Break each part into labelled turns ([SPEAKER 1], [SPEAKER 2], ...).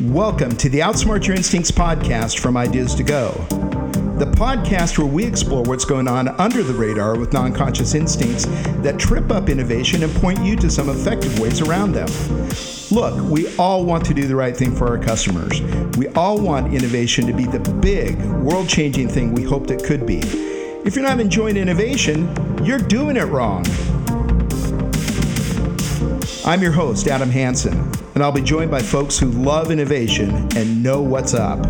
[SPEAKER 1] Welcome to the Outsmart Your Instincts podcast from Ideas to Go, the podcast where we explore what's going on under the radar with non conscious instincts that trip up innovation and point you to some effective ways around them. Look, we all want to do the right thing for our customers. We all want innovation to be the big, world changing thing we hoped it could be. If you're not enjoying innovation, you're doing it wrong. I'm your host, Adam Hansen and I'll be joined by folks who love innovation and know what's up.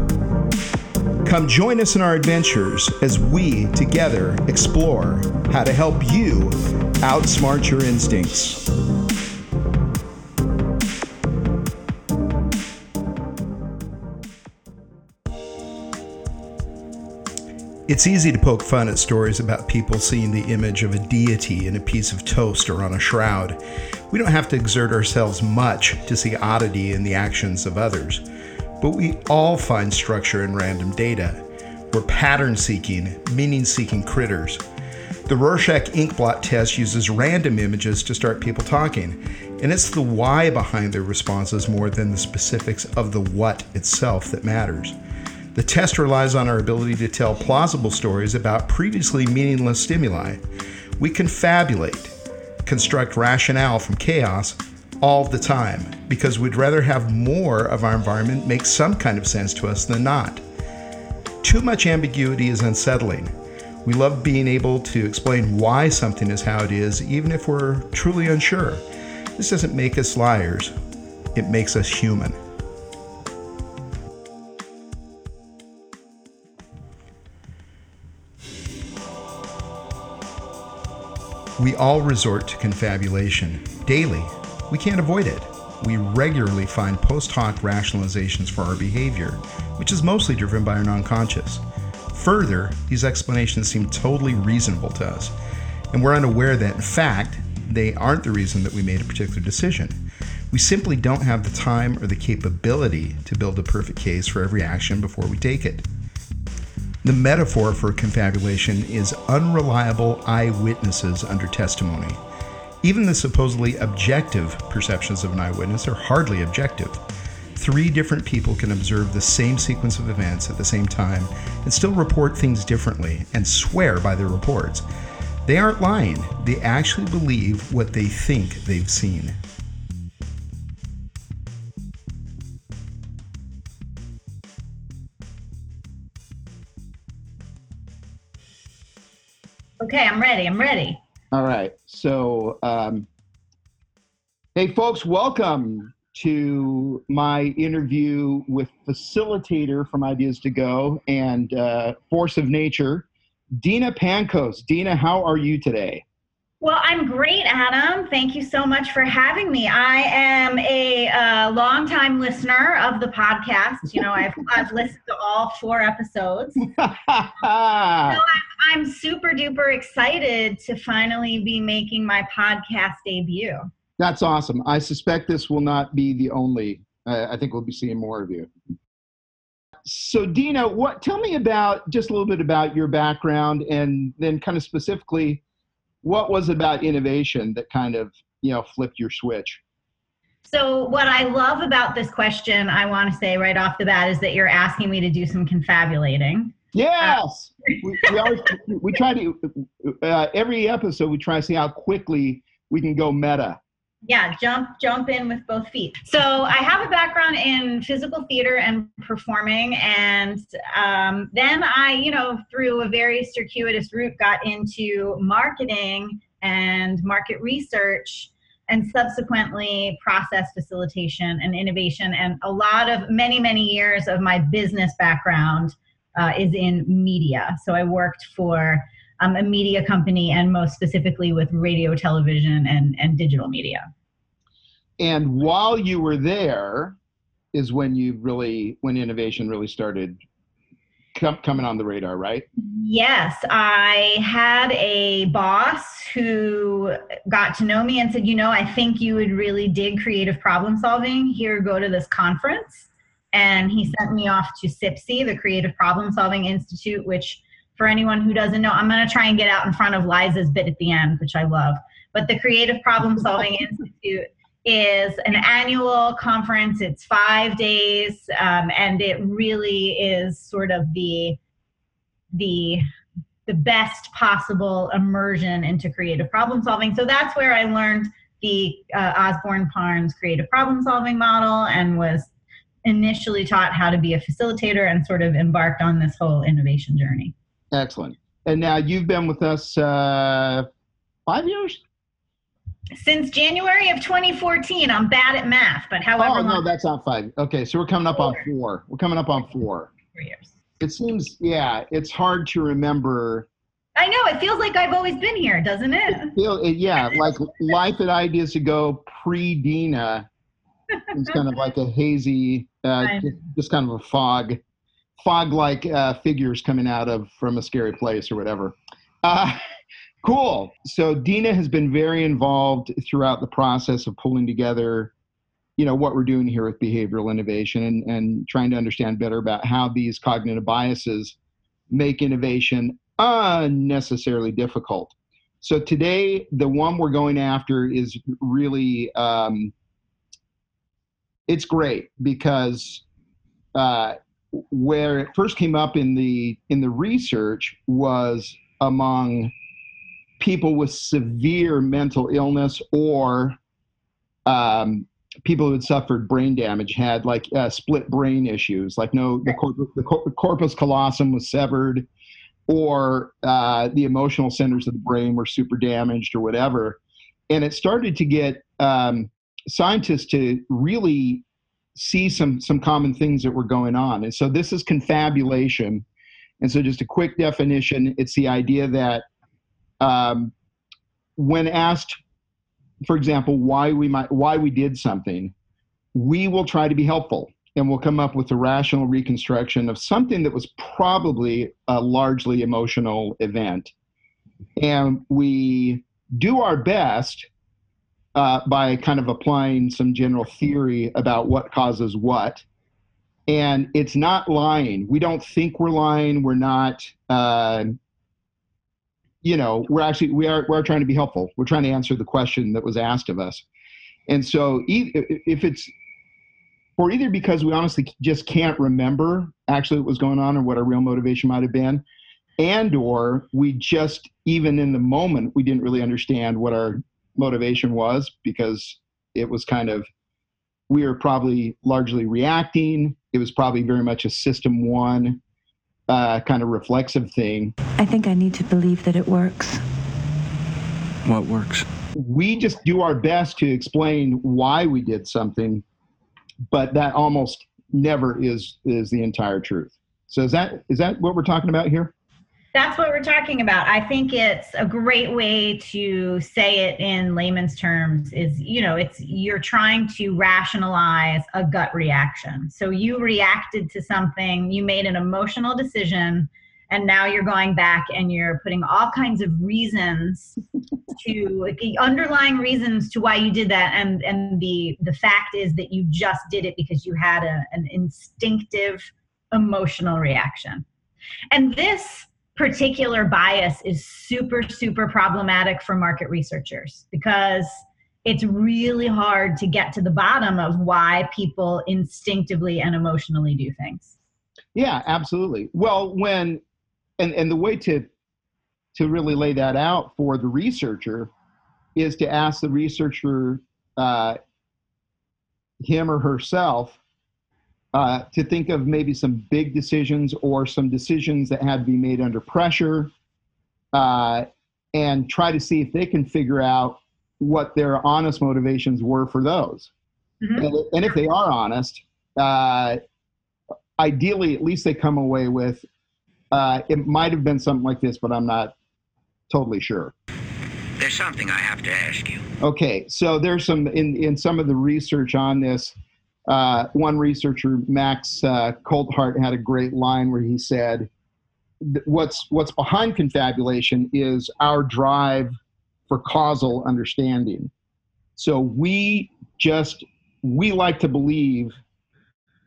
[SPEAKER 1] Come join us in our adventures as we together explore how to help you outsmart your instincts. It's easy to poke fun at stories about people seeing the image of a deity in a piece of toast or on a shroud. We don't have to exert ourselves much to see oddity in the actions of others, but we all find structure in random data. We're pattern seeking, meaning seeking critters. The Rorschach inkblot test uses random images to start people talking, and it's the why behind their responses more than the specifics of the what itself that matters. The test relies on our ability to tell plausible stories about previously meaningless stimuli. We confabulate, construct rationale from chaos all the time because we'd rather have more of our environment make some kind of sense to us than not. Too much ambiguity is unsettling. We love being able to explain why something is how it is, even if we're truly unsure. This doesn't make us liars, it makes us human. We all resort to confabulation daily. We can't avoid it. We regularly find post hoc rationalizations for our behavior, which is mostly driven by our non conscious. Further, these explanations seem totally reasonable to us, and we're unaware that, in fact, they aren't the reason that we made a particular decision. We simply don't have the time or the capability to build a perfect case for every action before we take it. The metaphor for confabulation is unreliable eyewitnesses under testimony. Even the supposedly objective perceptions of an eyewitness are hardly objective. Three different people can observe the same sequence of events at the same time and still report things differently and swear by their reports. They aren't lying, they actually believe what they think they've seen.
[SPEAKER 2] Okay, I'm ready. I'm ready.
[SPEAKER 1] All right. So, um, hey, folks, welcome to my interview with facilitator from Ideas to Go and uh, Force of Nature, Dina Pankos. Dina, how are you today?
[SPEAKER 2] Well, I'm great, Adam. Thank you so much for having me. I am a uh, longtime listener of the podcast. You know, I've, I've listened to all four episodes. so I'm, I'm super duper excited to finally be making my podcast debut.
[SPEAKER 1] That's awesome. I suspect this will not be the only. Uh, I think we'll be seeing more of you. So, Dina, what? Tell me about just a little bit about your background, and then kind of specifically what was about innovation that kind of you know flipped your switch?
[SPEAKER 2] So what i love about this question i want to say right off the bat is that you're asking me to do some confabulating.
[SPEAKER 1] Yes! Uh, we, we, always we try to uh, every episode we try to see how quickly we can go meta
[SPEAKER 2] yeah jump jump in with both feet so i have a background in physical theater and performing and um, then i you know through a very circuitous route got into marketing and market research and subsequently process facilitation and innovation and a lot of many many years of my business background uh, is in media so i worked for um, a media company and most specifically with radio, television, and, and digital media.
[SPEAKER 1] And while you were there, is when you really when innovation really started coming on the radar, right?
[SPEAKER 2] Yes, I had a boss who got to know me and said, "You know, I think you would really dig creative problem solving. Here, go to this conference." And he sent me off to CPSI, the Creative Problem Solving Institute, which for anyone who doesn't know, I'm going to try and get out in front of Liza's bit at the end, which I love. But the Creative Problem Solving Institute is an annual conference. It's five days, um, and it really is sort of the the the best possible immersion into creative problem solving. So that's where I learned the uh, Osborn Parnes creative problem solving model and was initially taught how to be a facilitator and sort of embarked on this whole innovation journey.
[SPEAKER 1] Excellent. And now you've been with us uh, five years?
[SPEAKER 2] Since January of 2014, I'm bad at math, but however.
[SPEAKER 1] Oh, no, that's not five. Okay, so we're coming up on four. We're coming up on four.
[SPEAKER 2] Four years.
[SPEAKER 1] It seems, yeah, it's hard to remember.
[SPEAKER 2] I know, it feels like I've always been here, doesn't it?
[SPEAKER 1] it feel, it, yeah, like life at Ideas to Go pre Dina. It's kind of like a hazy, uh, just, just kind of a fog fog like uh, figures coming out of from a scary place or whatever. Uh, cool. So Dina has been very involved throughout the process of pulling together, you know, what we're doing here with behavioral innovation and, and trying to understand better about how these cognitive biases make innovation unnecessarily difficult. So today, the one we're going after is really, um, it's great because uh, where it first came up in the in the research was among people with severe mental illness or um, people who had suffered brain damage had like uh, split brain issues like no the, corpus, the corpus callosum was severed or uh, the emotional centers of the brain were super damaged or whatever and it started to get um, scientists to really see some some common things that were going on. And so this is confabulation. And so just a quick definition, it's the idea that um, when asked, for example, why we might why we did something, we will try to be helpful and we'll come up with a rational reconstruction of something that was probably a largely emotional event. And we do our best uh, by kind of applying some general theory about what causes what. And it's not lying. We don't think we're lying. We're not. Uh, you know, we're actually we are we're trying to be helpful. We're trying to answer the question that was asked of us. And so, if it's or either because we honestly just can't remember actually what was going on or what our real motivation might have been, and or we just even in the moment we didn't really understand what our motivation was because it was kind of we were probably largely reacting. It was probably very much a system one uh, kind of reflexive thing.
[SPEAKER 3] I think I need to believe that it works.
[SPEAKER 4] What works?
[SPEAKER 1] We just do our best to explain why we did something, but that almost never is is the entire truth. So is that is that what we're talking about here?
[SPEAKER 2] That's what we're talking about. I think it's a great way to say it in layman's terms is, you know, it's you're trying to rationalize a gut reaction. So you reacted to something, you made an emotional decision, and now you're going back and you're putting all kinds of reasons to the underlying reasons to why you did that and and the the fact is that you just did it because you had a, an instinctive emotional reaction. And this particular bias is super, super problematic for market researchers because it's really hard to get to the bottom of why people instinctively and emotionally do things.
[SPEAKER 1] Yeah, absolutely. Well, when and and the way to to really lay that out for the researcher is to ask the researcher uh, him or herself uh, to think of maybe some big decisions or some decisions that had to be made under pressure uh, and try to see if they can figure out what their honest motivations were for those. Mm-hmm. And, and, if they are honest, uh, ideally, at least they come away with uh, it might have been something like this, but I'm not totally sure.
[SPEAKER 5] There's something I have to ask you.
[SPEAKER 1] Okay, so there's some in in some of the research on this. Uh, one researcher, Max uh, had a great line where he said, "What's what's behind confabulation is our drive for causal understanding. So we just we like to believe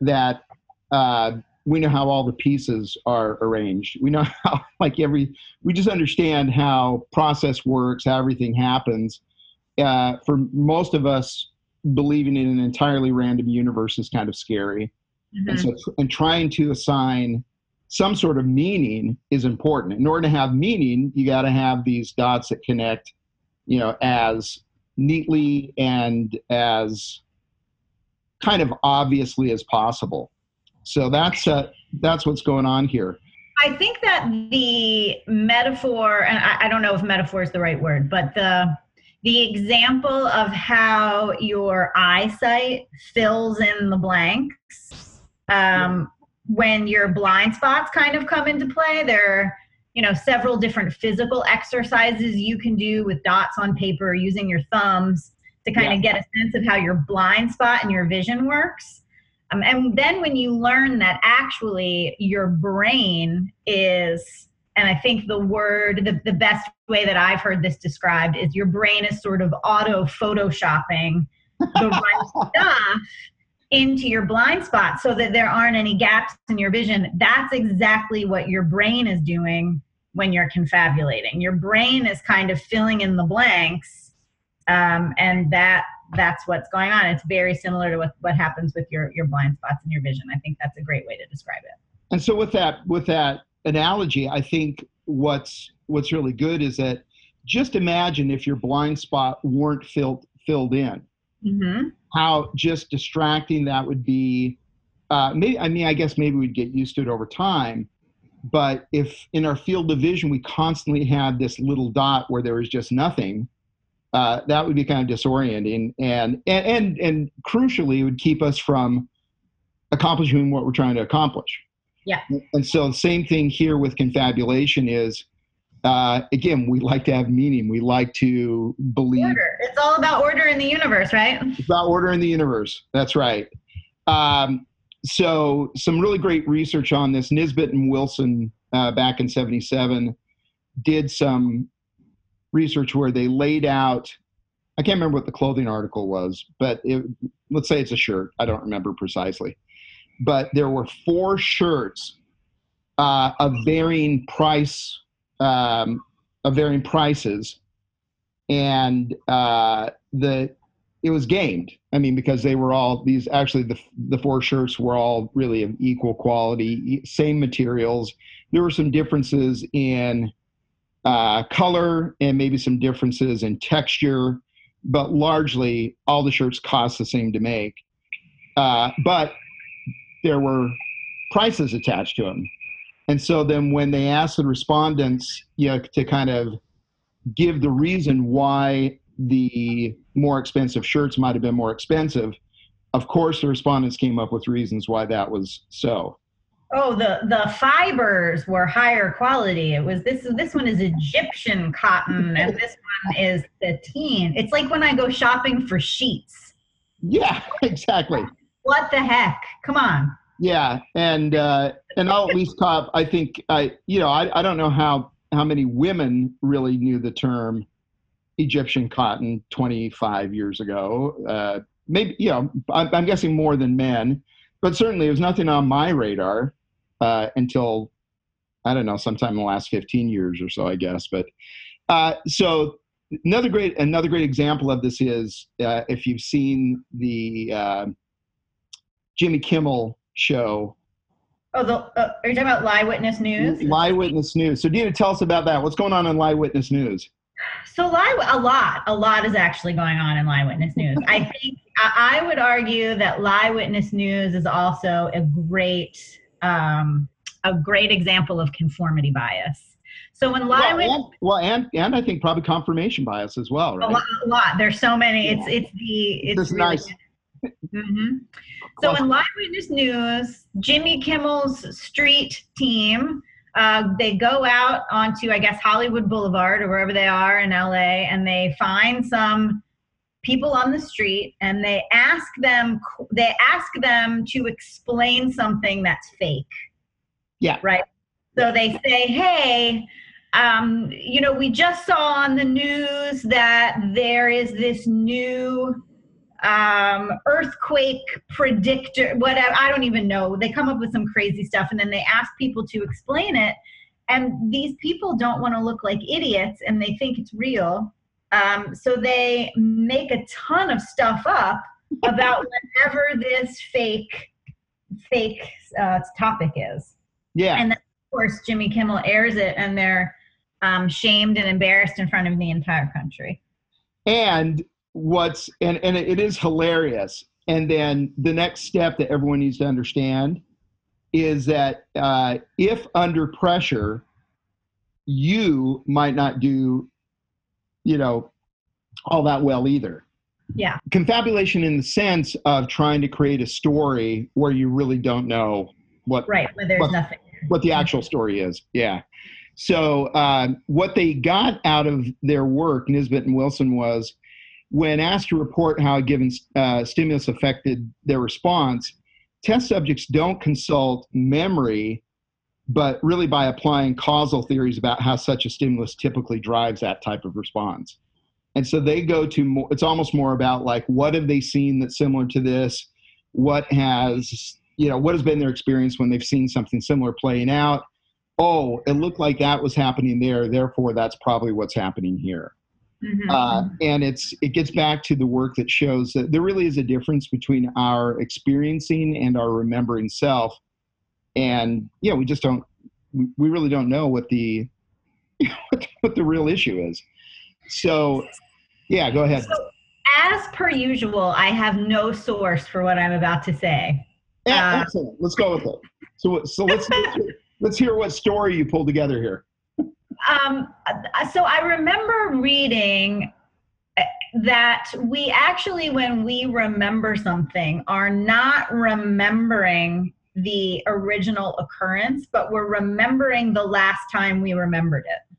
[SPEAKER 1] that uh, we know how all the pieces are arranged. We know how like every we just understand how process works, how everything happens. Uh, for most of us, believing in an entirely random universe is kind of scary. And
[SPEAKER 2] Mhm.
[SPEAKER 1] so, and trying to assign some sort of meaning is important. In order to have meaning, you got to have these dots that connect, you know, as neatly and as kind of obviously as possible. So that's uh, that's what's going on here.
[SPEAKER 2] I think that the metaphor, and I, I don't know if metaphor is the right word, but the the example of how your eyesight fills in the blanks um, when your blind spots kind of come into play. There are, you know, several different physical exercises you can do with dots on paper using your thumbs to kind of get a sense of how your blind spot and your vision works. Um, and then when you learn that actually your brain is, and I think the word, the, the best way that I've heard this described is your brain is sort of auto photoshopping the right stuff into your blind spot so that there aren't any gaps in your vision. That's exactly what your brain is doing when you're confabulating. Your brain is kind of filling in the blanks, um, and that that's what's going on. It's very similar to what, what happens with your your blind spots in your vision. I think that's a great way to describe it.
[SPEAKER 1] And so with that with that analogy, I think what's what's really good is that just imagine if your blind spot weren't filled filled in.
[SPEAKER 2] Mm-hmm.
[SPEAKER 1] How just distracting that would be. Uh, maybe I mean I guess maybe we'd get used to it over time. But if in our field of vision we constantly had this little dot where there was just nothing, uh, that would be kind of disorienting and, and and and crucially it would keep us from accomplishing what we're trying to accomplish.
[SPEAKER 2] Yeah.
[SPEAKER 1] And so the same thing here with confabulation is, uh, again, we like to have meaning. We like to believe
[SPEAKER 2] Order. It's all about order in the universe, right?
[SPEAKER 1] it's about order in the universe. That's right. Um, so some really great research on this. Nisbett and Wilson uh, back in '77 did some research where they laid out. I can't remember what the clothing article was, but it, let's say it's a shirt. I don't remember precisely, but there were four shirts uh, of varying price, um, of varying prices, and uh, the it was gamed. I mean, because they were all these. Actually, the the four shirts were all really of equal quality, same materials. There were some differences in uh, color and maybe some differences in texture, but largely all the shirts cost the same to make. Uh, but there were prices attached to them, and so then when they asked the respondents, you know, to kind of give the reason why the more expensive shirts might have been more expensive. Of course, the respondents came up with reasons why that was so.
[SPEAKER 2] Oh, the the fibers were higher quality. It was this this one is Egyptian cotton, and this one is sateen. It's like when I go shopping for sheets.
[SPEAKER 1] Yeah, exactly.
[SPEAKER 2] What the heck? Come on.
[SPEAKER 1] Yeah, and uh, and I'll at least top. I think I, you know, I, I don't know how how many women really knew the term Egyptian cotton 25 years ago. Uh, maybe, you know, I'm, I'm guessing more than men, but certainly it was nothing on my radar uh, until I don't know, sometime in the last 15 years or so, I guess. But uh, so another great another great example of this is uh, if you've seen the uh, Jimmy Kimmel show,
[SPEAKER 2] Oh, the uh, are you talking about Lie Witness News?
[SPEAKER 1] Lie Witness News. So, Dina, tell us about that. What's going on in Lie Witness News?
[SPEAKER 2] So live, a lot, a lot is actually going on in Lie Witness News. I think I would argue that Lie Witness News is also a great, um, a great example of conformity bias. So when lie
[SPEAKER 1] Well,
[SPEAKER 2] Witness
[SPEAKER 1] and, well, and and I think probably confirmation bias as well,
[SPEAKER 2] a
[SPEAKER 1] right?
[SPEAKER 2] lot, a lot. There's so many. It's it's the it's
[SPEAKER 1] This
[SPEAKER 2] really
[SPEAKER 1] nice.
[SPEAKER 2] Hmm So in Live Witness News, Jimmy Kimmel's Street team, uh, they go out onto I guess Hollywood Boulevard or wherever they are in LA, and they find some people on the street, and they ask them they ask them to explain something that's fake.
[SPEAKER 1] Yeah.
[SPEAKER 2] Right. So they say, hey. Um, you know, we just saw on the news that there is this new um, earthquake predictor, whatever. I don't even know. They come up with some crazy stuff and then they ask people to explain it. And these people don't want to look like idiots and they think it's real. Um, so they make a ton of stuff up about whatever this fake fake uh, topic is.
[SPEAKER 1] Yeah.
[SPEAKER 2] And then, of course, Jimmy Kimmel airs it, and they're um, shamed and embarrassed in front of the entire country.
[SPEAKER 1] and what's and and it is hilarious and then the next step that everyone needs to understand is that uh, if under pressure you might not do you know all that well either
[SPEAKER 2] Yeah.
[SPEAKER 1] confabulation in the sense of trying to create a story where you really don't know what
[SPEAKER 2] Right. Where there's
[SPEAKER 1] Well,
[SPEAKER 2] nothing.
[SPEAKER 1] what the actual story is. Yeah. So um, what they got out of their work, Nisbett and Wilson, was when asked to report how a given uh, stimulus affected their response, test subjects don't consult memory, but really by applying causal theories about how such a stimulus typically drives that type of response. And so they go to more, it's almost more about like, what have they seen that's similar to this? What has, you know, what has been their experience when they've seen something similar playing out? Oh, it looked like that was happening there. Therefore, that's probably what's happening here.
[SPEAKER 2] Mhm.
[SPEAKER 1] Uh, and it's it gets back to the work that shows that there really is a difference between our experiencing and our remembering self. And yeah, we just don't we we really don't know what the what the real issue is. So yeah, go ahead.
[SPEAKER 2] So, as per usual, I have no source for what I'm about to say.
[SPEAKER 1] Yeah,
[SPEAKER 2] uh,
[SPEAKER 1] excellent. Let's go with it. So so let's let's hear what story you pulled together here.
[SPEAKER 2] Um, so I remember reading uh, that we actually, when we remember something, are not remembering the original occurrence, but we're remembering the last time we remembered it.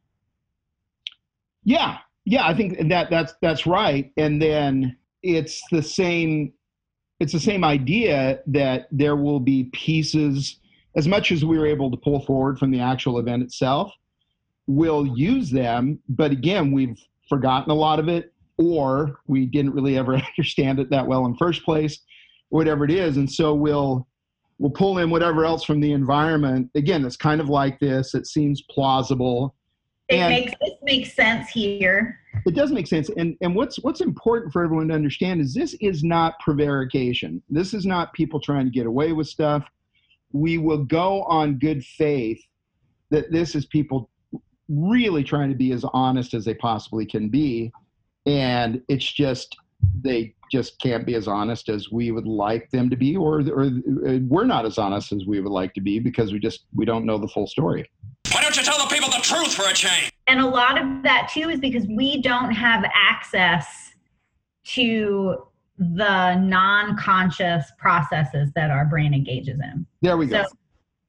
[SPEAKER 1] Yeah, yeah, I think that that's that's right. And then it's the same it's the same idea that there will be pieces as much as we were able to pull forward from the actual event itself, we'll use them, but again, we've forgotten a lot of it or we didn't really ever understand it that well in first place, whatever it is. And so we'll we'll pull in whatever else from the environment. Again, it's kind of like this. It seems plausible.
[SPEAKER 2] It
[SPEAKER 1] And-
[SPEAKER 2] makes this makes sense here.
[SPEAKER 1] it does make sense and and what's what's important for everyone to understand is this is not prevarication this is not people trying to get away with stuff we will go on good faith that this is people really trying to be as honest as they possibly can be and it's just they just can't be as honest as we would like them to be or or uh, we're not as honest as we would like to be because we just we don't know the full story
[SPEAKER 5] Why don't you tell the people the truth for a change?
[SPEAKER 2] And a lot of that too is because we don't have access to the non-conscious processes that our brain engages in.
[SPEAKER 1] there we go
[SPEAKER 2] So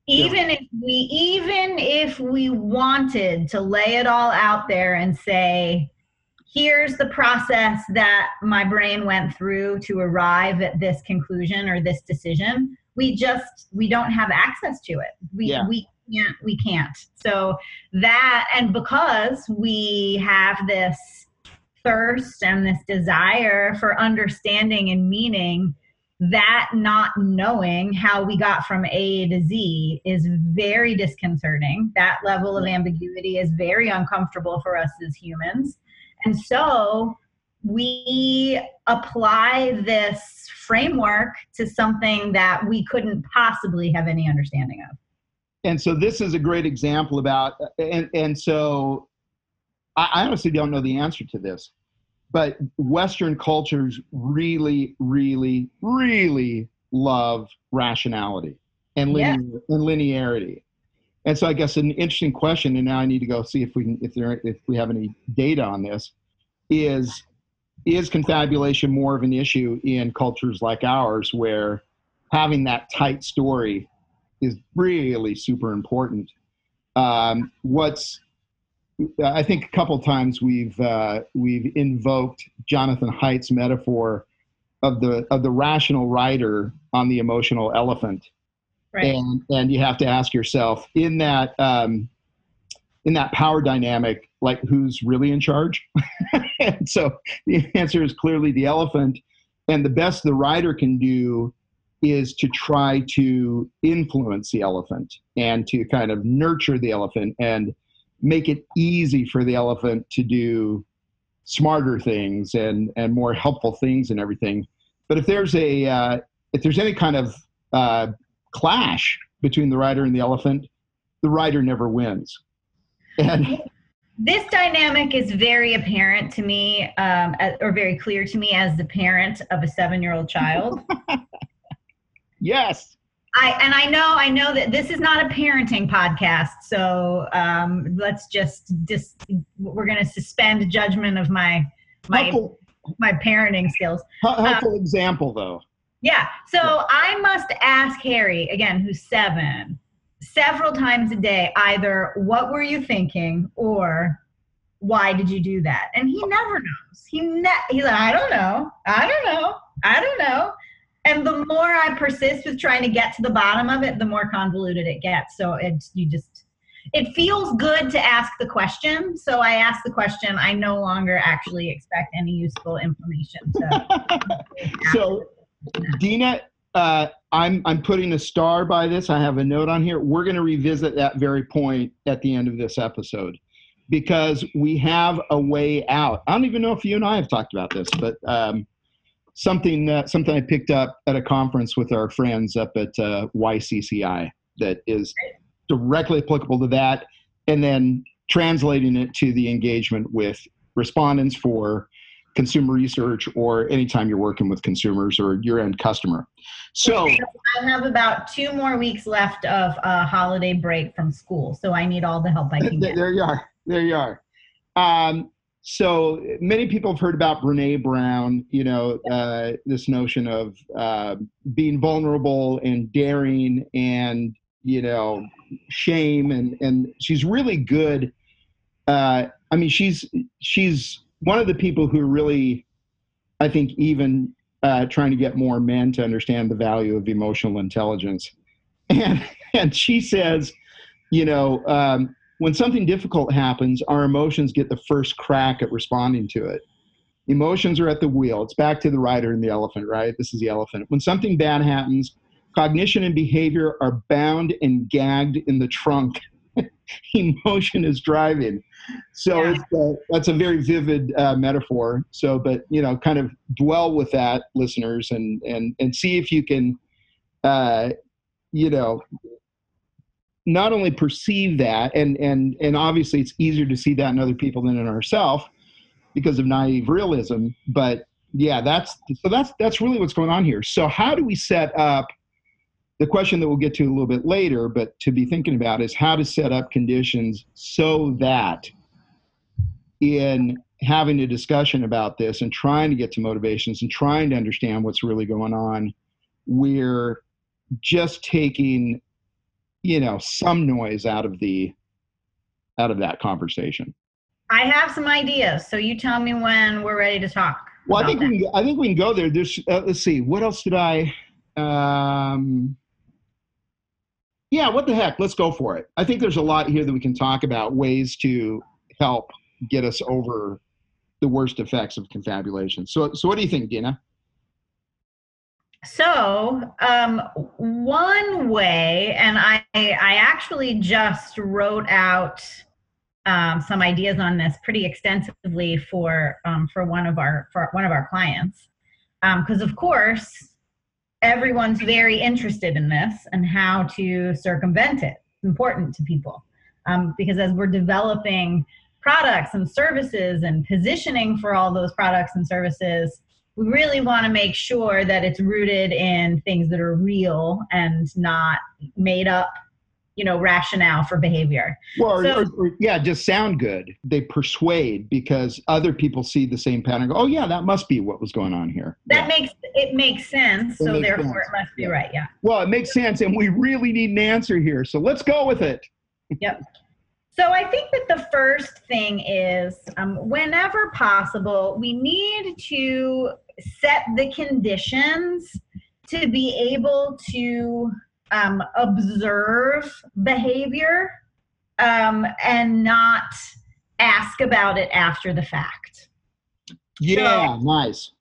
[SPEAKER 2] even if we even if we wanted to lay it all out there and say here's the process that my brain went through to arrive at this conclusion or this decision we just we don't have access to it. We
[SPEAKER 1] Yeah.
[SPEAKER 2] we can't we can't. So that and because we have this thirst and this desire for understanding and meaning that not knowing how we got from A to Z is very disconcerting. That level of ambiguity is very uncomfortable for us as humans. And so we apply this framework to something that we couldn't possibly have any understanding of.
[SPEAKER 1] and so this is a great example about and and so I, I honestly don't know the answer to this but western cultures really really really love rationality and
[SPEAKER 2] Yeah.
[SPEAKER 1] and linearity and so i guess an interesting question and now i need to go see if we can if there if we have any data on this is is confabulation more of an issue in cultures like ours where having that tight story is really super important. Um, what's I think a couple times we've uh, we've invoked Jonathan Haidt's metaphor of the of the rational rider on the emotional elephant,
[SPEAKER 2] Right.
[SPEAKER 1] and and you have to ask yourself in that um, in that power dynamic, like who's really in charge? and so the answer is clearly the elephant, and the best the rider can do is to try to influence the elephant and to kind of nurture the elephant and make it easy for the elephant to do smarter things and and more helpful things and everything. But if there's a uh, if there's any kind of uh, clash between the rider and the elephant, the rider never wins. And
[SPEAKER 2] this dynamic is very apparent to me um, or very clear to me as the parent of a seven-year-old child.
[SPEAKER 1] Yes,
[SPEAKER 2] I and I know I know that this is not a parenting podcast, so um, let's just dis, we're going to suspend judgment of my my
[SPEAKER 1] helpful,
[SPEAKER 2] my parenting skills.
[SPEAKER 1] hel- helpful example though.
[SPEAKER 2] Yeah. So I must ask Harry again, who's seven, several times a day, either what were you thinking or why did you do that? And he never knows. He ne- he's like, I don't know. I don't know. I don't know. And the more I persist with trying to get to the bottom of it, the more convoluted it gets. So it's you just it feels good to ask the question. So I ask the question. I no longer actually expect any useful information to
[SPEAKER 1] So, Dina, uh, I'm I'm putting a star by this. I have a note on here. We're going to revisit that very point at the end of this episode because we have a way out. I don't even know if you and I have talked about this, but um, something uh, something I picked up at a conference with our friends up at uh, YCCI that is directly applicable to that, and then translating it to the engagement with respondents for consumer research or anytime you're working with consumers or your end customer. So,
[SPEAKER 2] I have about two more weeks left of a holiday break from school, so I need all the help I can get.
[SPEAKER 1] there you are. There you are. Um, so many people have heard about Brene Brown, you know, uh, this notion of uh, being vulnerable and daring and, you know, shame. And, and she's really good. Uh, I mean, she's, she's one of the people who really, I think, even uh, trying to get more men to understand the value of emotional intelligence. And, and she says, you know, um, when something difficult happens, our emotions get the first crack at responding to it. Emotions are at the wheel. It's back to the rider and the elephant, right? This is the elephant. When something bad happens, cognition and behavior are bound and gagged in the trunk. Emotion is driving. So
[SPEAKER 2] Yeah.
[SPEAKER 1] it's, uh, that's a very vivid uh, metaphor. So, but you know, kind of dwell with that, listeners, and and and see if you can, uh, you know, not only perceive that and and and obviously it's easier to see that in other people than in ourselves because of naive realism but yeah that's so that's that's really what's going on here. So how do we set up the question that we'll get to a little bit later but to be thinking about is how to set up conditions so that in having a discussion about this and trying to get to motivations and trying to understand what's really going on we're just taking you know some noise out of the out of that conversation.
[SPEAKER 2] I have some ideas, so you tell me when we're ready to talk.
[SPEAKER 1] well i think we can, i think we can go there. There's uh, let's see what else did i um yeah what the heck let's go for it. I think there's a lot here that we can talk about ways to help get us over the worst effects of confabulation. So so what do you think dina
[SPEAKER 2] So, um, one way, and I, I actually just wrote out um, some ideas on this pretty extensively for um, for one of our for one of our clients, because of course everyone's very interested in this and how to circumvent it. It's important to people um, because as we're developing products and services and positioning for all those products and services we really want to make sure that it's rooted in things that are real and not made up you know rationale for behavior
[SPEAKER 1] Well,
[SPEAKER 2] So-
[SPEAKER 1] or- or, yeah, just sound good. They persuade because other people see the same pattern. Go, oh yeah, that must be what was going on here.
[SPEAKER 2] that
[SPEAKER 1] Yeah.
[SPEAKER 2] makes it makes sense
[SPEAKER 1] It
[SPEAKER 2] so
[SPEAKER 1] makes
[SPEAKER 2] therefore
[SPEAKER 1] sense.
[SPEAKER 2] it must be
[SPEAKER 1] Yeah.
[SPEAKER 2] right yeah
[SPEAKER 1] Well, it makes sense, and we really need an answer here. So let's go with it. Yep.
[SPEAKER 2] So I think that the first thing is, um, whenever possible, we need to set the conditions to be able to um, observe behavior um, and not ask about it after the fact.
[SPEAKER 1] Yeah, nice.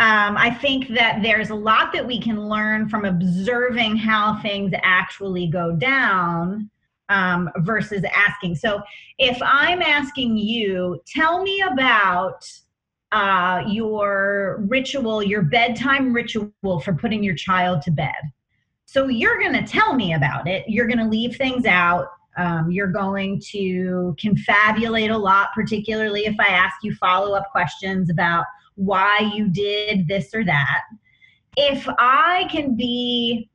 [SPEAKER 2] Um, I think that there's a lot that we can learn from observing how things actually go down um, versus asking. So if I'm asking you, tell me about uh, your ritual, your bedtime ritual for putting your child to bed. So you're going to tell me about it. You're going to leave things out. Um, you're going to confabulate a lot, particularly if I ask you follow up questions about why you did this or that. If I can be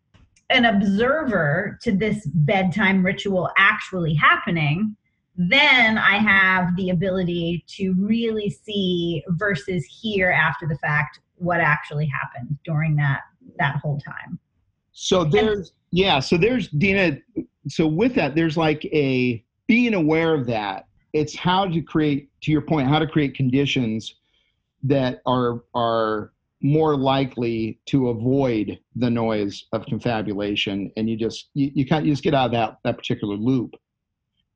[SPEAKER 2] an observer to this bedtime ritual actually happening, then I have the ability to really see versus hear after the fact what actually happened during that that whole time.
[SPEAKER 1] So there's yeah, so there's Dina. So with that, there's like a being aware of that. It's how to create, to your point, how to create conditions that are are more likely to avoid the noise of confabulation, and you just you, you kind you just get out of that that particular loop.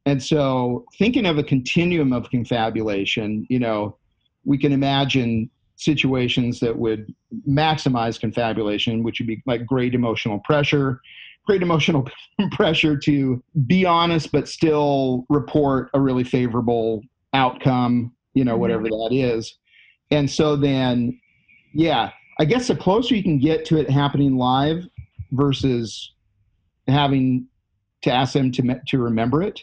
[SPEAKER 1] And so, thinking of a continuum of confabulation, you know, we can imagine situations that would maximize confabulation, which would be like great emotional pressure, great emotional pressure to be honest but still report a really favorable outcome, you know, whatever mm-hmm. that is. And so then, yeah, I guess the closer you can get to it happening live versus having to ask them to to remember it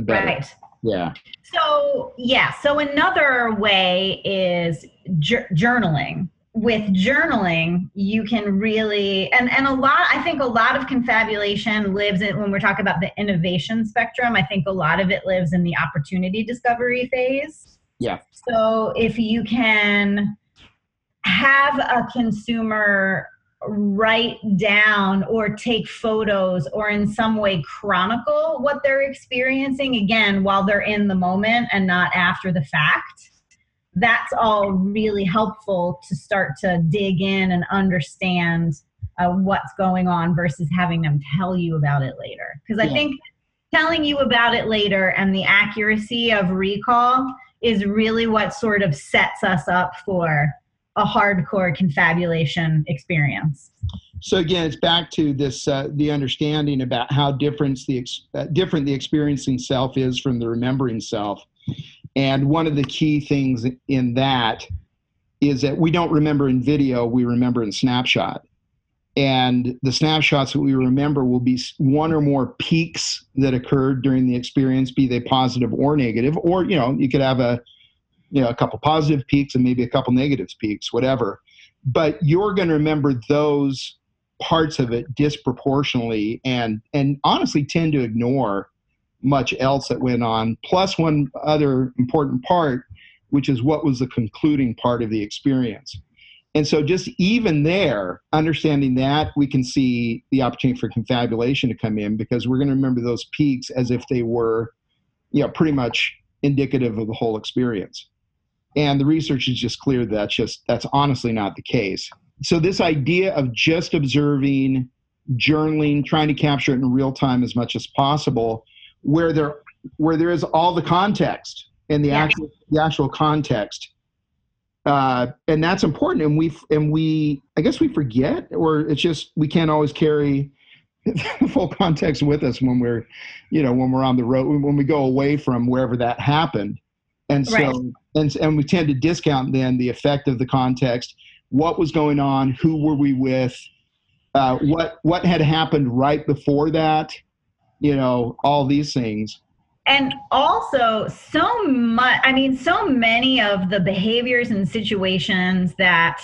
[SPEAKER 1] the better.
[SPEAKER 2] Right.
[SPEAKER 1] Yeah.
[SPEAKER 2] So, yeah. So, another way is ju- journaling. With journaling, you can really, and, and a lot, I think a lot of confabulation lives in, when we're talking about the innovation spectrum, I think a lot of it lives in the opportunity discovery phase.
[SPEAKER 1] Yeah.
[SPEAKER 2] So, if you can have a consumer write down or take photos or in some way chronicle what they're experiencing again while they're in the moment and not after the fact that's all really helpful to start to dig in and understand uh, what's going on versus having them tell you about it later because i
[SPEAKER 1] Yeah.
[SPEAKER 2] think telling you about it later and the accuracy of recall is really what sort of sets us up for a hardcore confabulation experience.
[SPEAKER 1] So again, it's back to this uh, the understanding about how different the ex- uh, different the experiencing self is from the remembering self, and one of the key things in that is that we don't remember in video; we remember in snapshot, and the snapshots that we remember will be one or more peaks that occurred during the experience, be they positive or negative, or you know you could have a you know a couple positive peaks and maybe a couple negative peaks, whatever. But you're going to remember those parts of it disproportionately and and honestly tend to ignore much else that went on plus one other important part which is what was the concluding part of the experience and so just even there understanding that we can see the opportunity for confabulation to come in because we're going to remember those peaks as if they were you know pretty much indicative of the whole experience and the research is just clear that that's just that's honestly not the case so this idea of just observing journaling trying to capture it in real time as much as possible where there where there is all the context and the
[SPEAKER 2] Yeah.
[SPEAKER 1] actual the actual context uh, and that's important and we and we i guess we forget or it's just we can't always carry the full context with us when we're you know when we're on the road when we go away from wherever that happened and so
[SPEAKER 2] Right.
[SPEAKER 1] And and we tend to discount then the effect of the context. What was going on? Who were we with? Uh, what what had happened right before that? You know all these things.
[SPEAKER 2] And also, so much, I mean, so many of the behaviors and situations that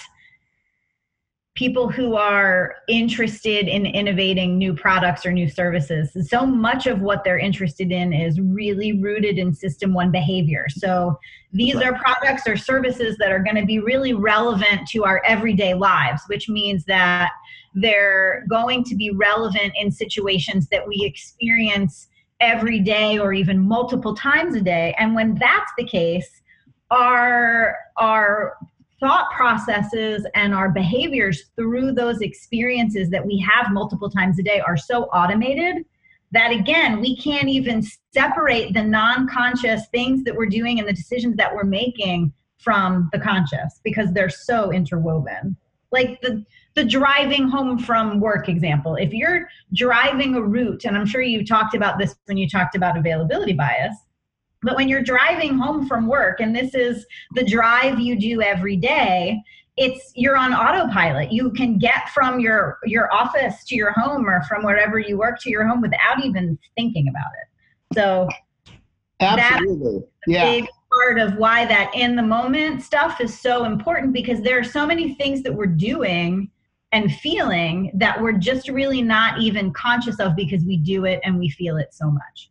[SPEAKER 2] people who are interested in innovating new products or new services, so much of what they're interested in is really rooted in system one behavior. So these
[SPEAKER 1] Right.
[SPEAKER 2] are products or services that are going to be really relevant to our everyday lives, which means that they're going to be relevant in situations that we experience every day or even multiple times a day. And when that's the case, our our thought processes and our behaviors through those experiences that we have multiple times a day are so automated that again we can't even separate the non-conscious things that we're doing and the decisions that we're making from the conscious because they're so interwoven. Like the the driving home from work example. If you're driving a route and i'm sure you talked about this when you talked about availability bias But when you're driving home from work and this is the drive you do every day, it's you're on autopilot. You can get from your your office to your home or from wherever you work to your home without even thinking about it. So
[SPEAKER 1] Absolutely. Yeah.
[SPEAKER 2] big part of why that in the moment stuff is so important because there are so many things that we're doing and feeling that we're just really not even conscious of because we do it and we feel it so much.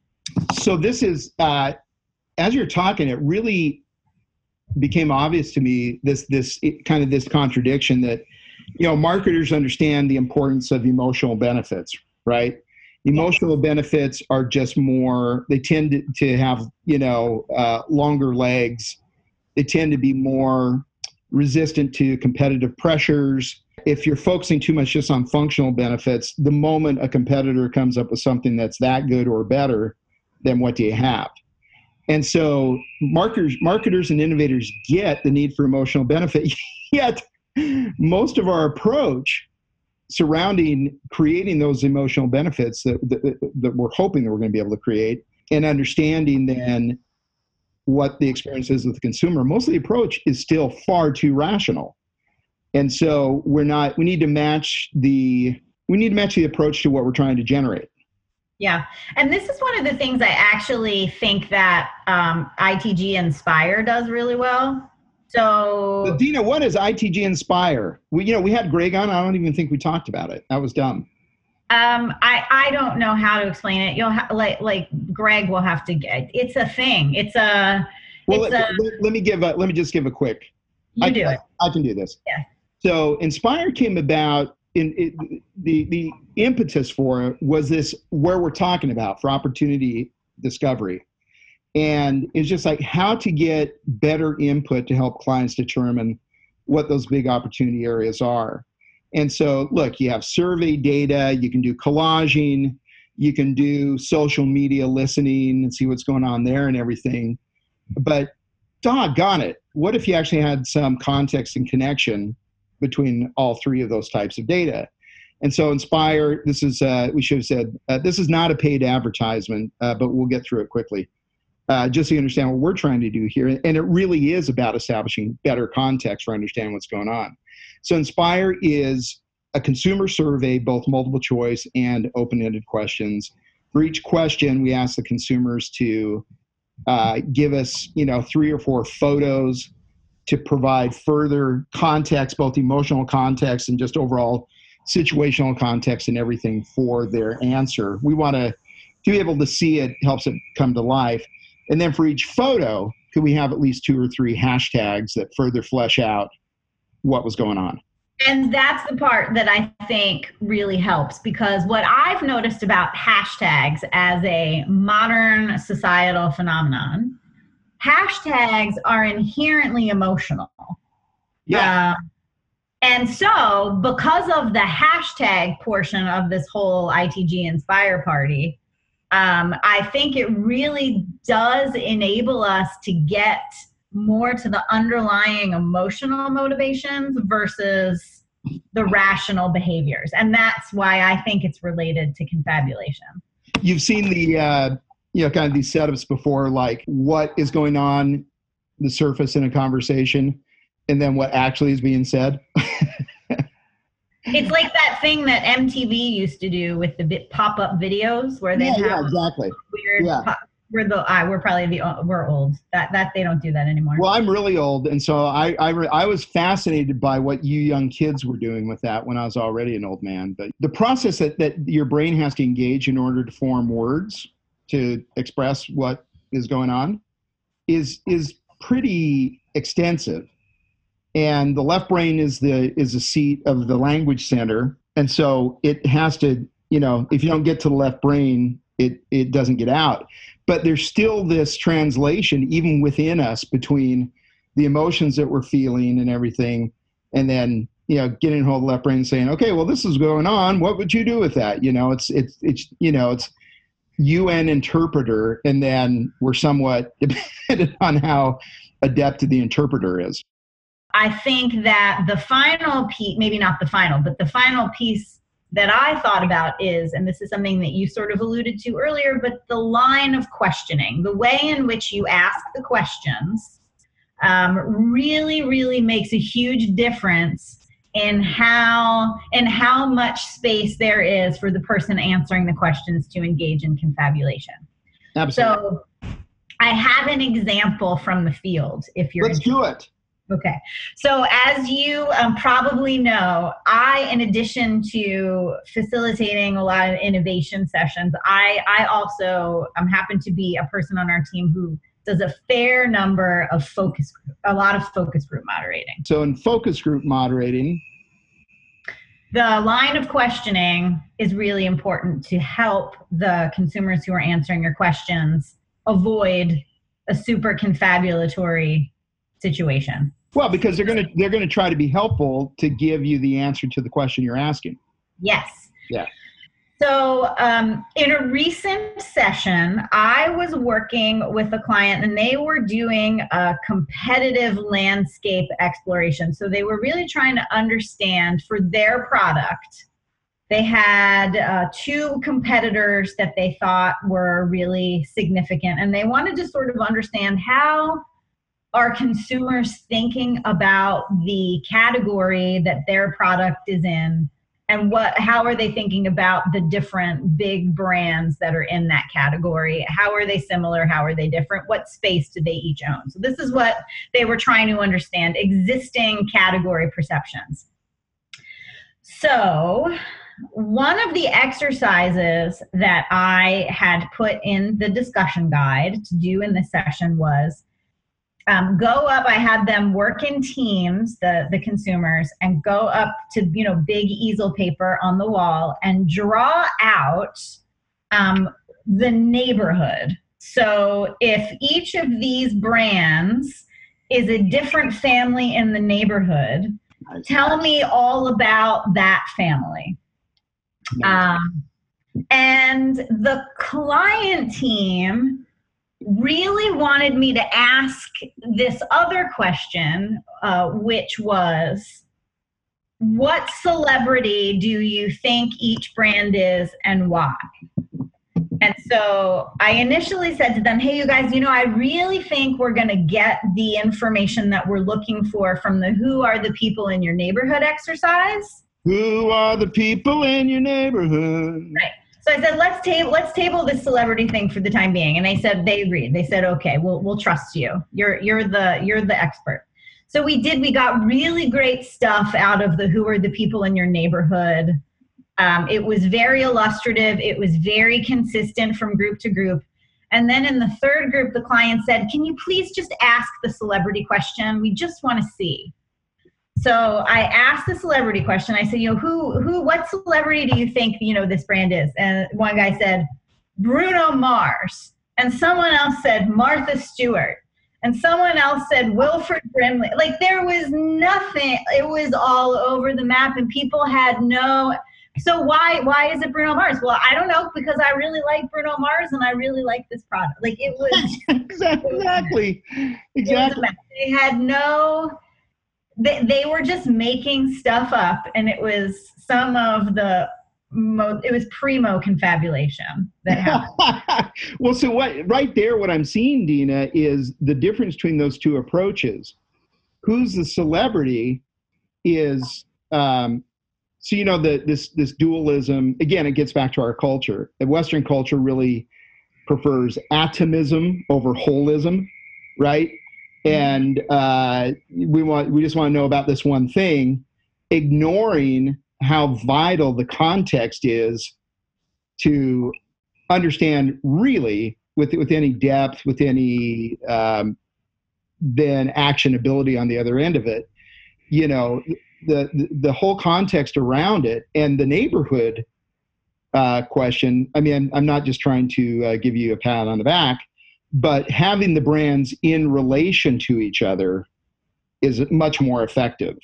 [SPEAKER 1] so this is uh, as you're talking it really became obvious to me this this kind of this contradiction that you know marketers understand the importance of emotional benefits right? Emotional benefits are just more they tend to, to have you know uh, longer legs. They tend to be more resistant to competitive pressures. If you're focusing too much just on functional benefits the moment a competitor comes up with something that's that good or better then what do you have and so marketers marketers and innovators get the need for emotional benefit. Yet most of our approach surrounding creating those emotional benefits that, that, that we're hoping that we're going to be able to create and understanding then what the experience is with the consumer most of the approach is still far too rational. And so we're not we need to match the we need to match the approach to what we're trying to generate
[SPEAKER 2] Yeah. And this is one of the things I actually think that um, ITG Inspire does really well. So
[SPEAKER 1] But Dina, what is ITG Inspire? We, you know, we had Greg on. I don't even think we talked about it. That was dumb.
[SPEAKER 2] Um, I I don't know how to explain it. You'll ha- like like Greg will have to get. It's a thing. It's a.
[SPEAKER 1] Well,
[SPEAKER 2] it's
[SPEAKER 1] let,
[SPEAKER 2] a.
[SPEAKER 1] let- let me give a, let me just give a quick.
[SPEAKER 2] You
[SPEAKER 1] I,
[SPEAKER 2] do it.
[SPEAKER 1] I can do this.
[SPEAKER 2] Yeah.
[SPEAKER 1] So Inspire came about in the the impetus for it was this where we're talking about for opportunity discovery, and it's just like how to get better input to help clients determine what those big opportunity areas are. And so, look, you have survey data, you can do collaging, you can do social media listening and see what's going on there and everything. But doggone it, what if you actually had some context and connection between all three of those types of data? And so, Inspire, this is, uh, we should have said, uh, this is not a paid advertisement, uh, but we'll get through it quickly. Uh, just so you understand what we're trying to do here. And it really is about establishing better context for understanding what's going on. So, Inspire is a consumer survey, both multiple choice and open ended questions. For each question, we ask the consumers to uh, give us, you know, three or four photos to provide further context, both emotional context and just overall situational context and everything for their answer. We want to to be able to see it helps it come to life. And then for each photo, could we have at least two or three hashtags that further flesh out what was going on?
[SPEAKER 2] And that's the part that I think really helps because what I've noticed about hashtags as a modern societal phenomenon, hashtags are inherently emotional. Um, and so, because of the hashtag portion of this whole ITG Inspire party, um, I think it really does enable us to get more to the underlying emotional motivations versus the rational behaviors. And that's why I think it's related to confabulation.
[SPEAKER 1] you've seen the uh, you know kind of these setups before like what is going on the surface in a conversation and then what actually is being said
[SPEAKER 2] It's like that thing that MTV used to do with the vi- pop-up videos where they
[SPEAKER 1] yeah, yeah exactly
[SPEAKER 2] weird.
[SPEAKER 1] Yeah.
[SPEAKER 2] Pop- we're the I, we're probably the we're old. That that they don't do that anymore.
[SPEAKER 1] well i'm really old and so i I, re- I was fascinated by what you young kids were doing with that when i was already an old man but the process that, that your brain has to engage in order to form words to express what is going on is is pretty extensive. And the left brain is the is the seat of the language center. And so it has to you know if you don't get to the left brain it it doesn't get out. But there's still this translation even within us between the emotions that we're feeling and everything and then you know getting hold of the left brain saying okay well this is going on. What would you do with that? You know it's it's it's you know it's un interpreter and then we're somewhat dependent on how adept the interpreter is.
[SPEAKER 2] I think that the final piece, maybe not the final, but the final piece that I thought about is, and this is something that you sort of alluded to earlier, but the line of questioning, the way in which you ask the questions, um, really, really makes a huge difference in how and how much space there is for the person answering the questions to engage in confabulation.
[SPEAKER 1] Absolutely.
[SPEAKER 2] So I have an example from the field if you're
[SPEAKER 1] Let's do it.
[SPEAKER 2] Okay. So, as you um, probably know, I, in addition to facilitating a lot of innovation sessions, I, I also um, happen to be a person on our team who does a fair number of focus group, a lot of focus group moderating.
[SPEAKER 1] So, in focus group moderating,
[SPEAKER 2] the line of questioning is really important to help the consumers who are answering your questions avoid a super confabulatory situation.
[SPEAKER 1] Well, because they're going to they're going to try to be helpful to give you the answer to the question you're asking.
[SPEAKER 2] Yes.
[SPEAKER 1] Yeah.
[SPEAKER 2] So, um, in a recent session, I was working with a client and they were doing a competitive landscape exploration. So, they were really trying to understand for their product, they had uh, two competitors that they thought were really significant, and they wanted to sort of understand how are consumers thinking about the category that their product is in and what how are they thinking about the different big brands that are in that category? How are they similar? How are they different? What space do they each own? So this is what they were trying to understand existing category perceptions. So one of the exercises that i had put in the discussion guide to do in this session was um, go up i had them work in teams the the consumers and go up to you know big easel paper on the wall and draw out um, the neighborhood. So if each of these brands is a different family in the neighborhood tell me all about that family. Um, and the client team really wanted me to ask this other question, uh, which was what celebrity do you think each brand is and why? And so I initially said to them, hey, you guys, you know, I really think we're going to get the information that we're looking for from the Who Are the People in Your Neighborhood exercise.
[SPEAKER 1] Who are the people in your neighborhood?
[SPEAKER 2] Right. So I said, let's table let's table this celebrity thing for the time being. And they said they agreed. They said, okay, we'll we'll trust you. You're you're the you're the expert. So we did. We got really great stuff out of the who are the people in your neighborhood. Um, it was very illustrative. It was very consistent from group to group. And then in the third group, the client said, "Can you please just ask the celebrity question? We just want to see." So I asked the celebrity question. I said, you know, who, who, what celebrity do you think, you know, this brand is? And one guy said, Bruno Mars. And someone else said, Martha Stewart. And someone else said, Wilford Brimley. Like there was nothing. It was all over the map, and people had no. So why why is it Bruno Mars? Well, I don't know because I really like Bruno Mars and I really like this product. Like it was
[SPEAKER 1] exactly exactly.
[SPEAKER 2] They had no they, they were just making stuff up and it was some of the mo- it was primo confabulation that happened.
[SPEAKER 1] Well so what right there what i'm seeing dina is the difference between those two approaches. Who's the celebrity is um, so you know the, this this dualism again it gets back to our culture. The western culture really prefers atomism over holism right and uh, we want we just want to know about this one thing, ignoring how vital the context is to understand really with with any depth, with any um, then actionability on the other end of it. You know, the the, whole context around it and the neighborhood uh, question. I mean, I'm not just trying to uh, give you a pat on the back but having the brands in relation to each other is much more effective.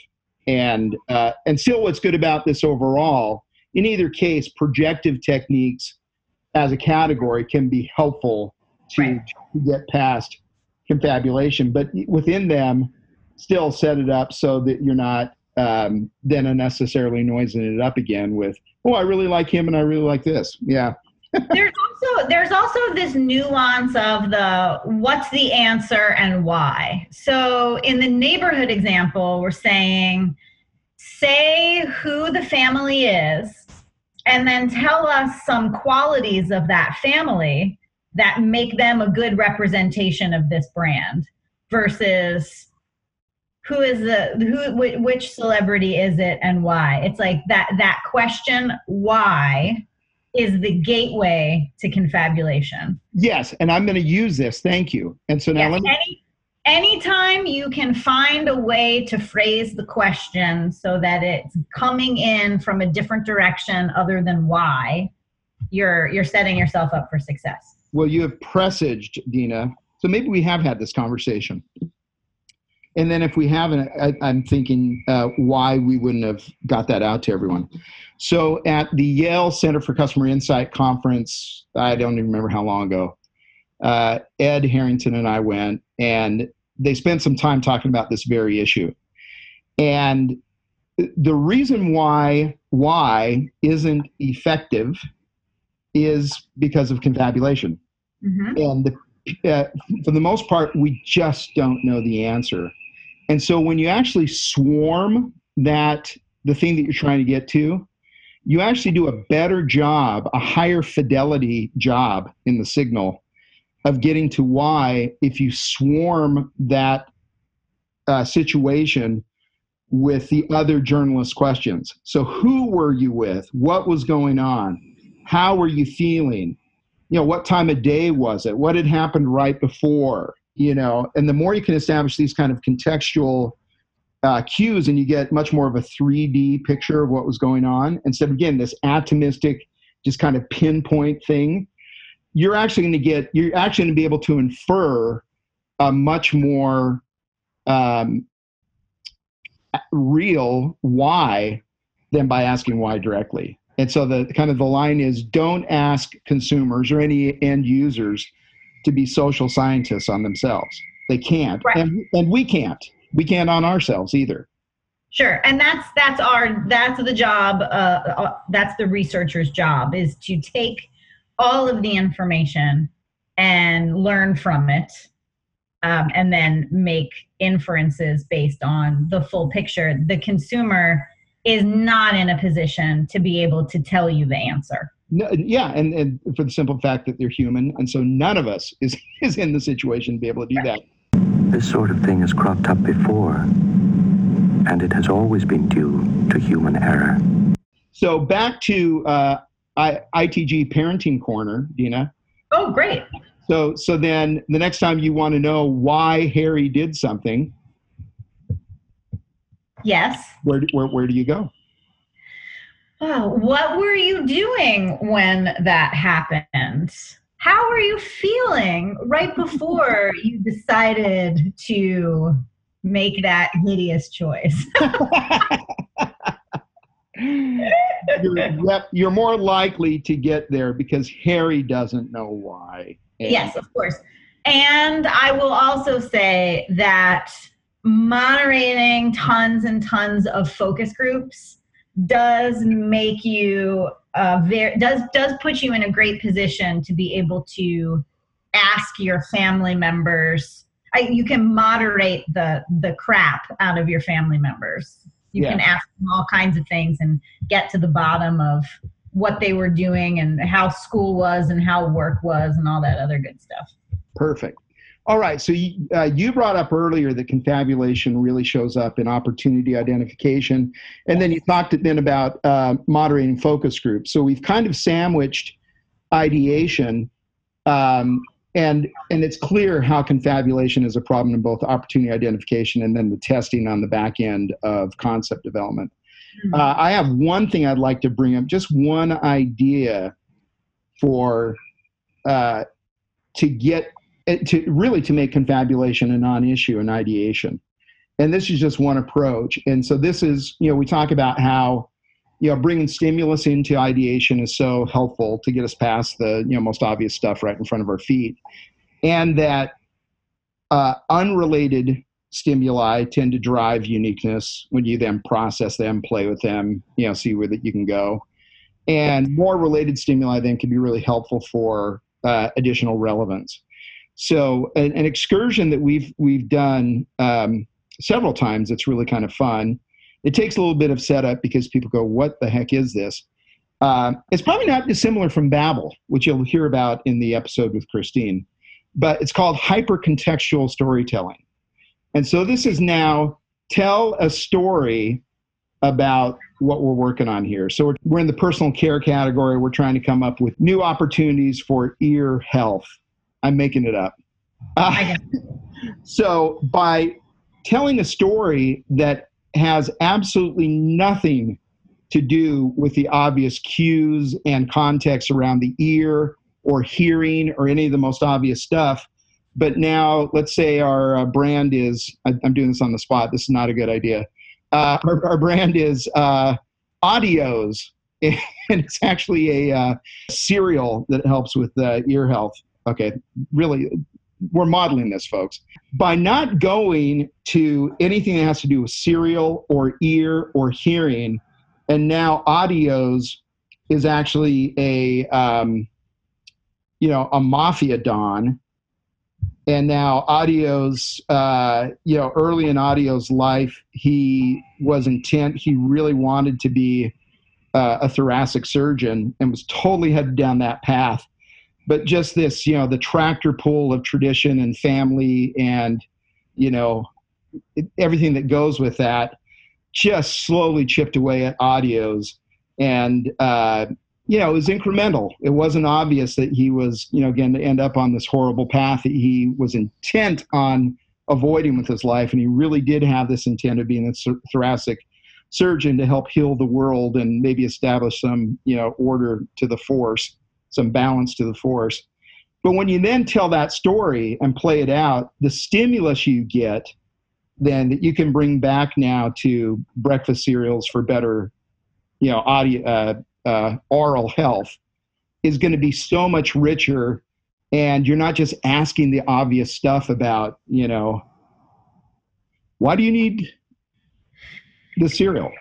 [SPEAKER 1] And uh, and still, what's good about this overall, in either case, projective techniques as a category can be helpful to, right. to get past confabulation, but within them, still set it up so that you're not um, then unnecessarily noising it up again with oh, I really like him and I really like this. Yeah.
[SPEAKER 2] There's also there's also this nuance of the what's the answer and why. So in the neighborhood example, we're saying say who the family is and then tell us some qualities of that family that make them a good representation of this brand versus who is the who which celebrity is it and why it's like that that question why is the gateway to confabulation.
[SPEAKER 1] Yes and i'm going to use this thank you. And so now
[SPEAKER 2] yes,
[SPEAKER 1] let me
[SPEAKER 2] any, anytime you can find a way to phrase the question so that it's coming in from a different direction other than why you're you're setting yourself up for success.
[SPEAKER 1] Well you have presaged dina. So maybe we have had this conversation and then if we haven't I, am thinking uh, why we wouldn't have got that out to everyone so at the yale center for customer insight conference i don't even remember how long ago uh, Ed Harrington and I went, and they spent some time talking about this very issue. And the reason why why isn't effective is because of confabulation. Mm-hmm. And uh, for the most part, we just don't know the answer. And so when you actually swarm that the thing that you're trying to get to, you actually do a better job, a higher fidelity job in the signal of getting to why if you swarm that uh, situation with the other journalist questions. So, who were you with? What was going on? How were you feeling? You know, what time of day was it? What had happened right before? You know, and the more you can establish these kind of contextual uh, cues, and you get much more of a 3D picture of what was going on instead of again this atomistic, just kind of pinpoint thing you're actually going to get you're actually going to be able to infer a much more um, real why than by asking why directly and so the kind of the line is don't ask consumers or any end users to be social scientists on themselves. They can't. Right. and, and we can't. We can't on ourselves either.
[SPEAKER 2] Sure. And that's that's our that's the job uh, uh that's the researcher's job is to take all of the information and learn from it um, and then make inferences based on the full picture. The consumer is not in a position to be able to tell you the answer
[SPEAKER 1] no, yeah and, and for the simple fact that they're human and so none of us is is in the situation to be able to do that
[SPEAKER 4] this sort of thing has cropped up before and it has always been due to human error
[SPEAKER 1] so back to uh, I, ITG Parenting Corner, Dina.
[SPEAKER 2] Oh, great.
[SPEAKER 1] So, so then the next time you want to know why Harry did something,
[SPEAKER 2] yes.
[SPEAKER 1] Where, where, where do you go?
[SPEAKER 2] Oh, what were you doing when that happened? How were you feeling right before you decided to make that hideous choice?
[SPEAKER 1] you're, you're more likely to get there because Harry doesn't know why.
[SPEAKER 2] And yes, of course. And I will also say that moderating tons and tons of focus groups does make you uh, very does does put you in a great position to be able to ask your family members. I, you can moderate the the crap out of your family members you yeah. can ask them all kinds of things and get to the bottom of what they were doing and how school was and how work was and all that other good stuff.
[SPEAKER 1] Perfect. All right. So you, uh, you brought up earlier that confabulation really shows up in opportunity identification, and then you talked then about uh, moderating focus groups. So we've kind of sandwiched ideation um, and and it's clear how confabulation is a problem in both opportunity identification and then the testing on the back end of concept development. Mm-hmm. Uh, I have one thing I'd like to bring up, just one idea for uh, to get to really to make confabulation a non-issue in ideation, and this is just one approach. And so this is you know we talk about how you know bringing stimulus into ideation is so helpful to get us past the you know most obvious stuff right in front of our feet and that uh, unrelated stimuli tend to drive uniqueness when you then process them play with them you know see where that you can go And more related stimuli then can be really helpful for uh, additional relevance. So an, an, excursion that we've we've done um, several times. It's really kind of fun. It takes a little bit of setup because people go, "What the heck is this?" Uh, it's probably not dissimilar from Babel, which you'll hear about in the episode with Christine, but it's called hypercontextual storytelling. And so this is now tell a story about what we're working on here. So we're, we're in the personal care category. We're trying to come up with new opportunities for ear health. I'm making it up. Uh, so by telling a story that has absolutely nothing to do with the obvious cues and context around the ear or hearing or any of the most obvious stuff. But now, let's say our uh, brand is, I, am doing this on the spot, this is not a good idea. Uh, our, our, brand is uh, Audios, and it's actually a uh, cereal that helps with uh, ear health. Okay, really, we're modeling this, folks. By not going to anything that has to do with cereal or ear or hearing, and now audios is actually a um, you know a mafia don and now audio's uh, you know early in audio's life he was intent he really wanted to be uh, a thoracic surgeon and was totally headed down that path but just this you know the tractor pull of tradition and family and you know everything that goes with that just slowly chipped away at audios. And uh, you know it was incremental. It wasn't obvious that he was you know going to end up on this horrible path that he was intent on avoiding with his life. And he really did have this intent of being a thoracic surgeon to help heal the world and maybe establish some you know order to the force some balance to the force but when you then tell that story and play it out the stimulus you get then that you can bring back now to breakfast cereals for better, you know, audio, uh, uh, oral health is going to be so much richer. And you're not just asking the obvious stuff about, you know, why do you need the cereal?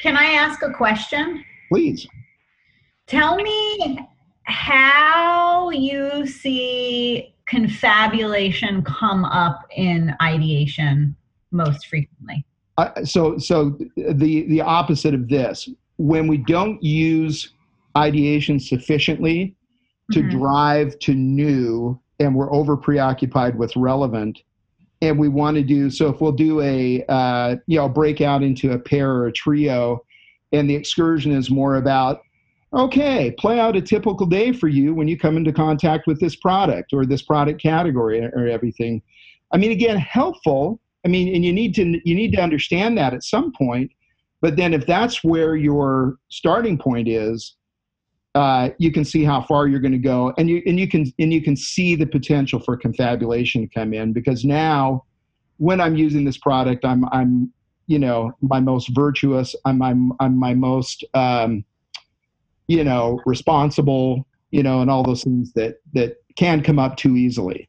[SPEAKER 2] Can I ask a question?
[SPEAKER 1] Please.
[SPEAKER 2] Tell me how you see confabulation come up in ideation most frequently?
[SPEAKER 1] Uh, so, so the the opposite of this, when we don't use ideation sufficiently to mm-hmm. drive to new, and we're over preoccupied with relevant, and we want to do so. If we'll do a uh, you know break out into a pair or a trio, and the excursion is more about okay, play out a typical day for you when you come into contact with this product or this product category or everything. I mean, again, helpful, I mean, and you need to you need to understand that at some point. But then, if that's where your starting point is, uh, you can see how far you're going to go, and you and you can and you can see the potential for confabulation to come in because now, when I'm using this product, I'm I'm you know my most virtuous, I'm I'm I'm my most um, you know responsible, you know, and all those things that that can come up too easily.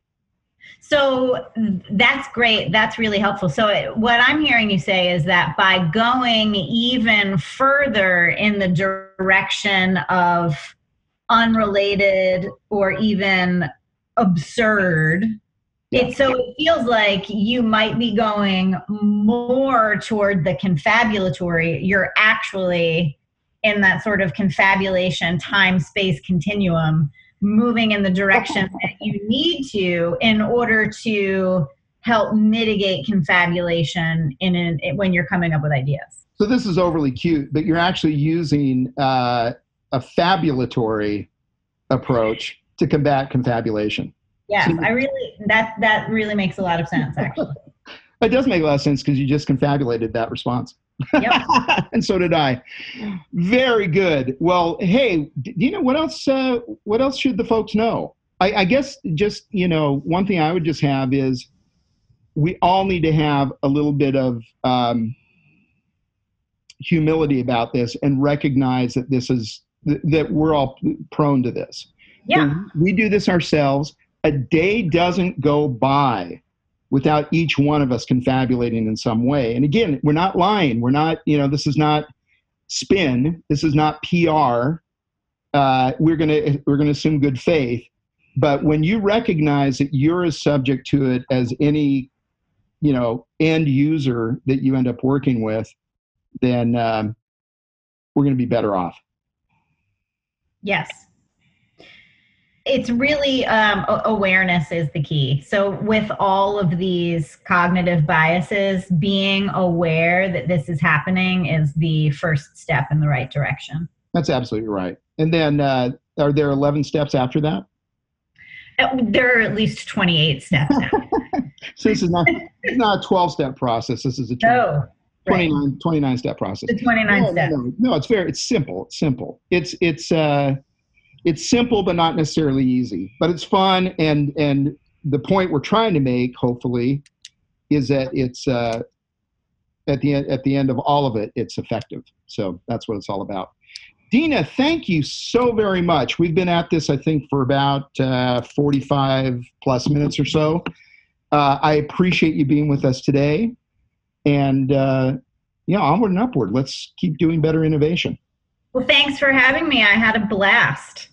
[SPEAKER 2] So that's great. That's really helpful. So, what I'm hearing you say is that by going even further in the direction of unrelated or even absurd, it so it feels like you might be going more toward the confabulatory. You're actually in that sort of confabulation time space continuum moving in the direction that you need to in order to help mitigate confabulation in an, when you're coming up with ideas.
[SPEAKER 1] So this is overly cute, but you're actually using uh, a fabulatory approach to combat confabulation.
[SPEAKER 2] Yes, so, I really that that really makes a lot of sense actually.
[SPEAKER 1] it does make a lot of sense because you just confabulated that response. Yep. and so did I. Very good. Well, hey, do you know what else? Uh, what else should the folks know? I, I guess just you know one thing I would just have is we all need to have a little bit of um, humility about this and recognize that this is that we're all prone to this.
[SPEAKER 2] Yeah.
[SPEAKER 1] we do this ourselves. A day doesn't go by without each one of us confabulating in some way. And again, we're not lying. We're not, you know, this is not spin. This is not PR. Uh, we're gonna we're gonna assume good faith. But when you recognize that you're as subject to it as any, you know, end user that you end up working with, then um, we're going to be better off.
[SPEAKER 2] Yes. It's really um, awareness is the key. So, with all of these cognitive biases, being aware that this is happening is the first step in the right direction.
[SPEAKER 1] That's absolutely right. And then, uh, are there 11 steps after that?
[SPEAKER 2] Uh, there are at least 28 steps.
[SPEAKER 1] so, this is not, it's not a 12 step process. This is a 20, no, 29, right. 29 step process.
[SPEAKER 2] The 29
[SPEAKER 1] no,
[SPEAKER 2] steps.
[SPEAKER 1] No, no, it's very, it's simple. It's simple. It's, it's, uh, it's simple but not necessarily easy. But it's fun and and the point we're trying to make hopefully is that it's uh, at the end at the end of all of it it's effective. So that's what it's all about. Dina thank you so very much. We've been at this i think for about uh, 45 plus minutes or so. Uh, i appreciate you being with us today. And uh, yeah onward and upward. Let's keep doing better innovation
[SPEAKER 2] well, thanks for having me. I had a blast.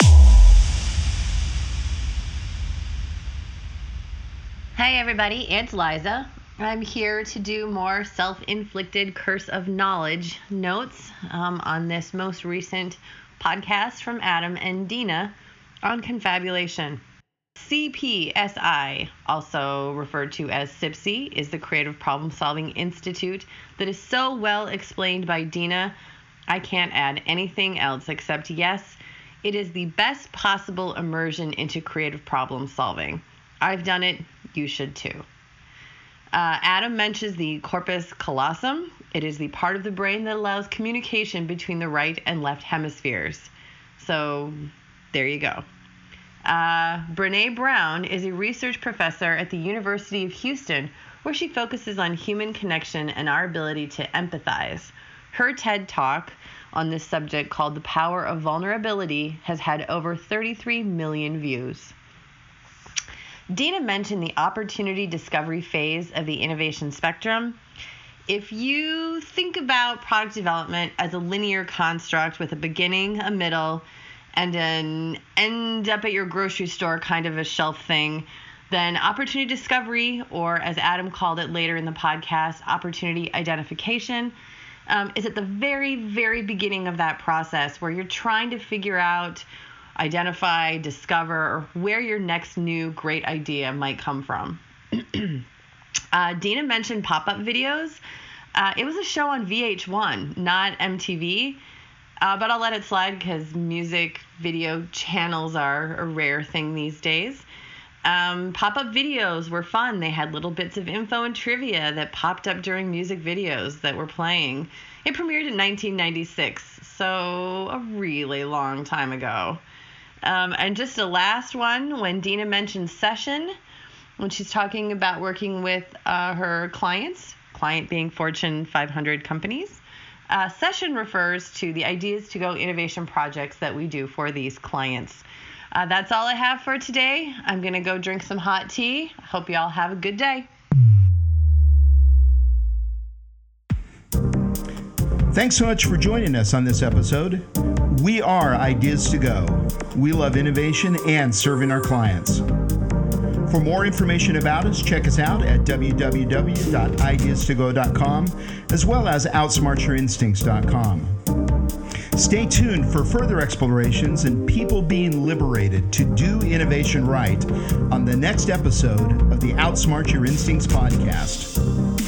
[SPEAKER 6] Hey, everybody. It's Liza. I'm here to do more self inflicted curse of knowledge notes um, on this most recent podcast from Adam and Dina on confabulation. CPSI, also referred to as CPSI, is the Creative Problem Solving Institute that is so well explained by Dina I can't add anything else except yes, it is the best possible immersion into creative problem solving. I've done it, you should too. Uh, Adam mentions the corpus callosum. It is the part of the brain that allows communication between the right and left hemispheres. So there you go. Uh, Brene Brown is a research professor at the University of Houston where she focuses on human connection and our ability to empathize. Her TED Talk on this subject, called The Power of Vulnerability, has had over 33 million views. Dina mentioned the opportunity discovery phase of the innovation spectrum. If you think about product development as a linear construct with a beginning, a middle, and an end up at your grocery store kind of a shelf thing, then opportunity discovery, or as Adam called it later in the podcast, opportunity identification, um, is at the very, very beginning of that process where you're trying to figure out, identify, discover where your next new great idea might come from. uh, Dina mentioned pop up videos. Uh, it was a show on VH1, not MTV. Uh, but I'll let it slide because music video channels are a rare thing these days. Um, pop up videos were fun. They had little bits of info and trivia that popped up during music videos that were playing. It premiered in 1996, so a really long time ago. Um, and just a last one when Dina mentioned session, when she's talking about working with uh, her clients, client being Fortune 500 companies. Uh, session refers to the ideas to go innovation projects that we do for these clients. Uh, that's all I have for today. I'm going to go drink some hot tea. Hope you all have a good day.
[SPEAKER 7] Thanks so much for joining us on this episode. We are Ideas to Go. We love innovation and serving our clients. For more information about us, check us out at www.ideastogo.com as well as outsmartyourinstincts.com. Stay tuned for further explorations and people being liberated to do innovation right on the next episode of the Outsmart Your Instincts podcast.